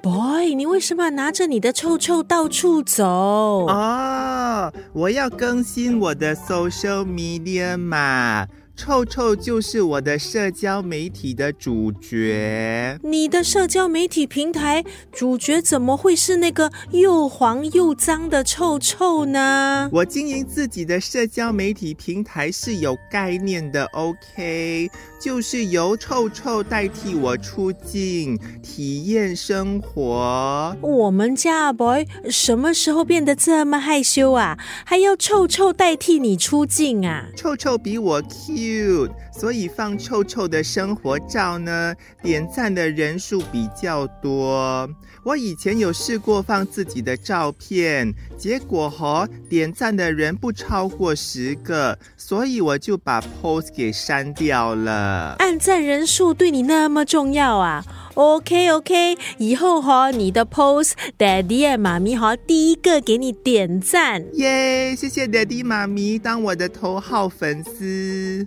Boy，你为什么拿着你的臭臭到处走？哦，我要更新我的 social media 嘛。臭臭就是我的社交媒体的主角。你的社交媒体平台主角怎么会是那个又黄又脏的臭臭呢？我经营自己的社交媒体平台是有概念的，OK，就是由臭臭代替我出镜，体验生活。我们家阿 boy 什么时候变得这么害羞啊？还要臭臭代替你出镜啊？臭臭比我 cute。所以放臭臭的生活照呢，点赞的人数比较多。我以前有试过放自己的照片，结果哈点赞的人不超过十个，所以我就把 post 给删掉了。按赞人数对你那么重要啊？OK OK，以后哈你的 post，Daddy 妈咪哈第一个给你点赞。耶，谢谢 Daddy 妈咪当我的头号粉丝。